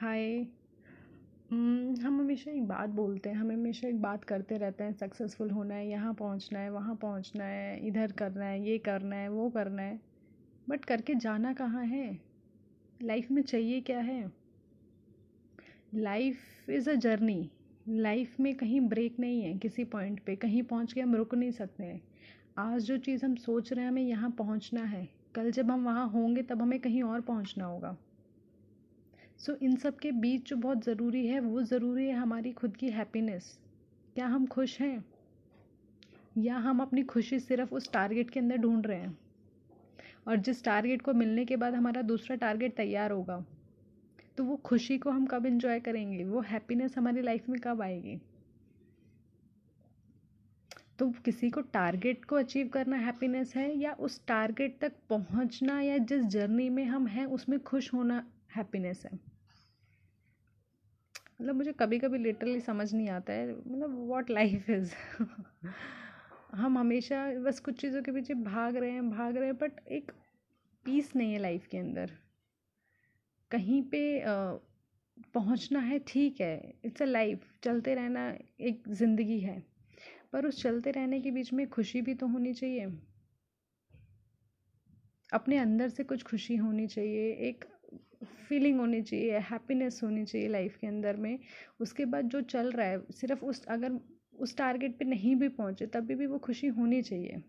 हाय हम हमेशा एक बात बोलते हैं, हम हमेशा एक बात करते रहते हैं सक्सेसफुल होना है, यहाँ पहुँचना है, वहाँ पहुँचना है, इधर करना है, ये करना है, वो करना है। बट करके जाना कहाँ है? लाइफ में चाहिए क्या है? Life is a journey life में कहीं ब्रेक नहीं है किसी पॉइंट पे, कहीं पहुँच के हम रुक नहीं सकते हैं। आज जो चीज़ हम सोच रहे हैं, हमें यहाँ पहुँचना है। कल जब हम वहाँ होंगे, तब हमें कहीं और पहुँचना होगा। सो इन सब के बीच जो बहुत ज़रूरी है, वो ज़रूरी है हमारी खुद की हैप्पीनेस क्या हम खुश हैं? या हम अपनी खुशी सिर्फ़ उस टारगेट के अंदर ढूंढ रहे हैं? और जिस टारगेट को मिलने के बाद हमारा दूसरा टारगेट तैयार होगा तो वो खुशी को हम कब इन्जॉय करेंगे? वो हैप्पीनेस हमारी लाइफ में कब आएगी? तो किसी को टारगेट को अचीव करना हैप्पीनेस है या उस टारगेट तक पहुँचना या जिस जर्नी में हम हैं, उसमें खुश होना हैप्पीनेस है। मतलब मुझे कभी कभी लिटरली समझ नहीं आता है मतलब व्हाट लाइफ इज़ हम हमेशा बस कुछ चीज़ों के पीछे भाग रहे हैं, भाग रहे हैं बट एक पीस नहीं है लाइफ के अंदर। कहीं पे पहुँचना है, ठीक है इट्स अ लाइफ चलते रहना एक ज़िंदगी है, पर उस चलते रहने के बीच में खुशी भी तो होनी चाहिए। अपने अंदर से कुछ खुशी होनी चाहिए, एक फीलिंग होनी चाहिए, हैप्पीनेस होनी चाहिए लाइफ के अंदर में। उसके बाद जो चल रहा है, सिर्फ़ उस, अगर उस टारगेट पे नहीं भी पहुँचे, तभी भी वो खुशी होनी चाहिए।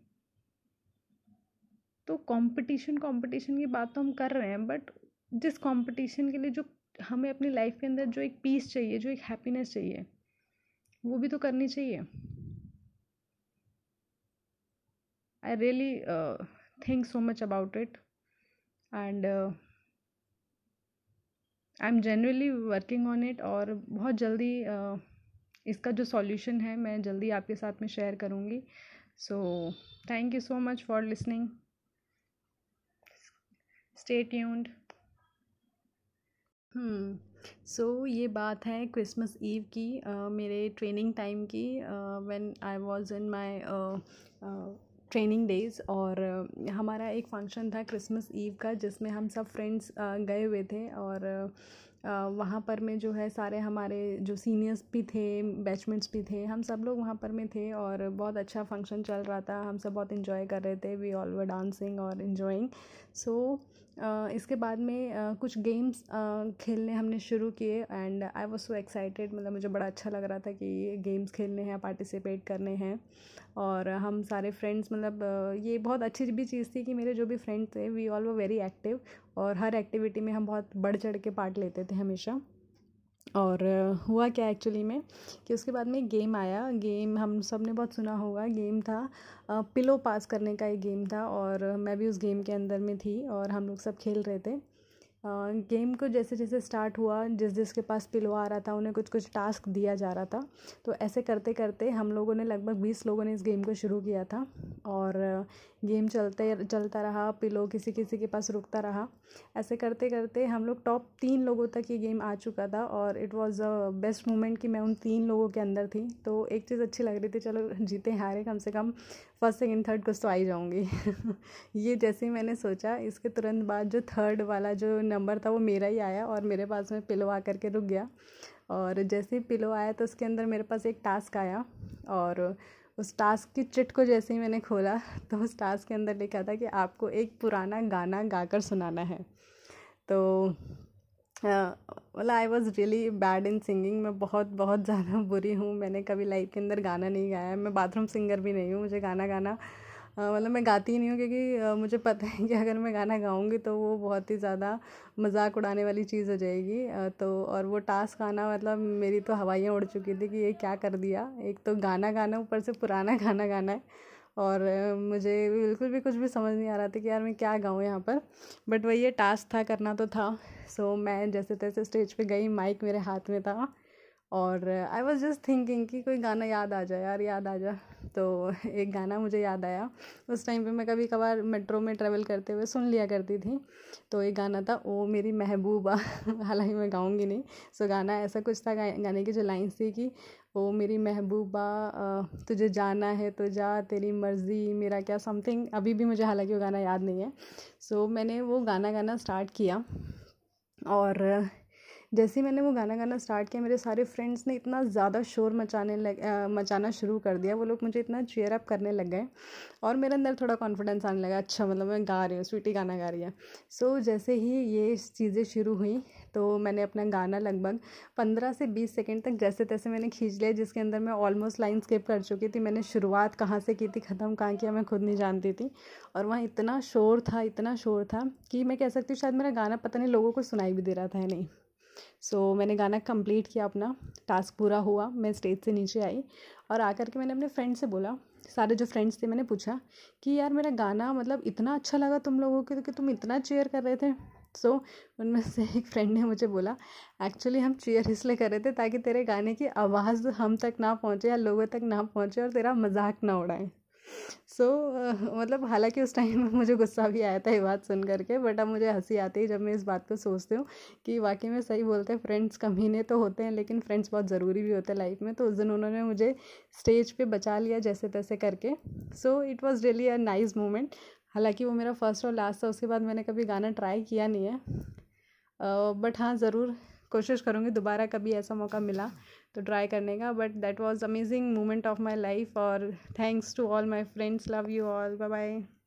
तो कंपटीशन कंपटीशन की बात तो हम कर रहे हैं बट जिस कंपटीशन के लिए जो हमें अपनी लाइफ के अंदर जो एक पीस चाहिए, जो एक हैप्पीनेस चाहिए, वो भी तो करनी चाहिए। I really think so much about it and I am generally working on it और बहुत जल्दी इसका जो सॉल्यूशन है मैं जल्दी आपके साथ में शेयर करूँगी। So thank you so much for listening stay tuned so ये बात है क्रिसमस ईव की uh, मेरे ट्रेनिंग टाइम की when I was in my training days और हमारा एक फ़ंक्शन था क्रिसमस ईव का जिसमें हम सब फ्रेंड्स गए हुए थे और वहाँ पर में जो है सारे हमारे जो सीनियर्स भी थे बैचमेंट्स भी थे, हम सब लोग वहाँ पर में थे और बहुत अच्छा फ़ंक्शन चल रहा था। हम सब बहुत इन्जॉय कर रहे थे। वी ऑल वर डांसिंग और इन्जॉइंग सो इसके बाद में कुछ गेम्स खेलने हमने शुरू किए and I was so excited मतलब मुझे बड़ा अच्छा लग रहा था कि गेम्स खेलने हैं पार्टिसिपेट करने हैं और हम सारे फ्रेंड्स मतलब ये बहुत अच्छी भी चीज़ थी कि मेरे जो भी फ्रेंड्स थे वी ऑल वो वेरी एक्टिव और हर एक्टिविटी में हम बहुत बढ़ चढ़ के पार्ट लेते थे हमेशा। और हुआ क्या एक्चुअली में कि उसके बाद में एक गेम आया। गेम हम सबने बहुत सुना होगा। गेम था पिलो पास करने का एक गेम था और मैं भी उस गेम के अंदर में थी और हम लोग सब खेल रहे थे। गेम को जैसे जैसे स्टार्ट हुआ, जिस जिसके पास पिलो आ रहा था, उन्हें कुछ कुछ टास्क दिया जा रहा था। तो ऐसे करते करते हम लोगों ने लगभग बीस लोगों ने इस गेम को शुरू किया था और गेम चलते, चलता रहा, पिलो किसी किसी के पास रुकता रहा। ऐसे करते करते हम लोग टॉप तीन लोगों तक ये गेम आ चुका था और it was a best moment कि मैं उन तीन लोगों के अंदर थी। तो एक चीज़ अच्छी लग रही थी, चलो जीते हारे कम से कम फ़र्स्ट सेकेंड थर्ड कुछ तो आई जाऊँगी। ये जैसे ही मैंने सोचा, इसके तुरंत बाद जो थर्ड वाला जो नंबर था वो मेरा ही आया और मेरे पास में पिलो आ करके रुक गया। और जैसे ही पिलो आया तो उसके अंदर मेरे पास एक टास्क आया और उस टास्क की चिट को जैसे ही मैंने खोला तो उस टास्क के अंदर लिखा था कि आपको एक पुराना गाना गाकर सुनाना है। तो मतलब I was really bad in singing मैं बहुत बहुत ज़्यादा बुरी हूँ। मैंने कभी लाइफ के अंदर गाना नहीं गाया, मैं बाथरूम सिंगर भी नहीं हूँ, मुझे गाना गाना मतलब मैं गाती ही नहीं हूँ क्योंकि मुझे पता है कि अगर मैं गाना गाऊँगी तो वो बहुत ही ज़्यादा मज़ाक उड़ाने वाली चीज़ हो जाएगी। तो और वो टास्क आना मतलब मेरी तो हवाइयाँ उड़ चुकी थी कि ये क्या कर दिया। एक तो गाना गाना, ऊपर से पुराना गाना गाना है। और मुझे बिल्कुल भी कुछ भी समझ नहीं आ रहा था कि यार मैं क्या गाऊँ यहाँ पर। बट वही ये टास्क था, करना तो था। सो मैं जैसे तैसे स्टेज पे गई, माइक मेरे हाथ में था। और आई वॉज़ जस्ट थिंकिंग कि कोई गाना याद आ जाए, यार याद आ जाए तो एक गाना मुझे याद आया। उस टाइम पे मैं कभी कभार मेट्रो में ट्रैवल करते हुए सुन लिया करती थी। तो एक गाना था, ओ मेरी महबूबा। हालाँकि मैं गाऊँगी नहीं। सो गाना ऐसा कुछ था गाने की जो लाइन्स थी कि, ओ मेरी महबूबा तुझे जाना है तो जा, तेरी मर्ज़ी, मेरा क्या समथिंग अभी भी मुझे हालाँकि वो गाना याद नहीं है। सो मैंने वो गाना गाना स्टार्ट किया। और जैसे ही मैंने वो गाना गाना स्टार्ट किया मेरे सारे फ्रेंड्स ने इतना ज़्यादा शोर मचाने लग मचाना शुरू कर दिया। वो लोग मुझे इतना चेयर अप करने लग गए और मेरे अंदर थोड़ा कॉन्फिडेंस आने लगा अच्छा मतलब मैं गा रही हूँ स्वीटी गाना गा रही है। सो so, जैसे ही ये चीज़ें शुरू हुई तो मैंने अपना गाना लगभग पंद्रह से बीस सेकेंड तक जैसे तैसे मैंने खींच लिया जिसके अंदर मैं ऑलमोस्ट लाइन स्किप कर चुकी थी। मैंने शुरुआत कहाँ से की थी ख़त्म कहाँ किया मैं खुद नहीं जानती थी। और वहाँ इतना शोर था इतना शोर था कि मैं कह सकती हूँ शायद मेरा गाना पता नहीं लोगों को सुनाई भी दे रहा था या नहीं। सो so, मैंने गाना कंप्लीट किया अपना। टास्क पूरा हुआ। मैं स्टेज से नीचे आई और आकर के मैंने अपने फ्रेंड से बोला। सारे जो फ्रेंड्स थे मैंने पूछा कि यार मेरा गाना मतलब इतना अच्छा लगा तुम लोगों के तो कि तुम इतना चेयर कर रहे थे? सो so, उनमें से एक फ्रेंड ने मुझे बोला एक्चुअली हम चेयर इसलिए कर रहे थे ताकि तेरे गाने की आवाज़ हम तक ना पहुँचे या लोगों तक ना पहुँचे और तेरा मज़ाक ना उड़ाएँ। सो so, uh, मतलब हालाँकि उस टाइम में मुझे गुस्सा भी आया था ये बात सुन करके बट अब मुझे हँसी आती है जब मैं इस बात को सोचती हूँ कि वाकई में सही बोलते हैं फ्रेंड्स कमीने तो होते हैं लेकिन फ्रेंड्स बहुत ज़रूरी भी होते हैं लाइफ में। तो उस दिन उन्होंने मुझे स्टेज पे बचा लिया जैसे तैसे करके। So it was really a nice moment हालाँकि वो मेरा फ़र्स्ट और लास्ट था उसके बाद मैंने कभी गाना ट्राई किया नहीं है। बट uh, हाँ ज़रूर कोशिश करूँगी दोबारा कभी ऐसा मौका मिला तो ट्राई करने का but that was amazing moment of my life और thanks to all my friends love you all bye bye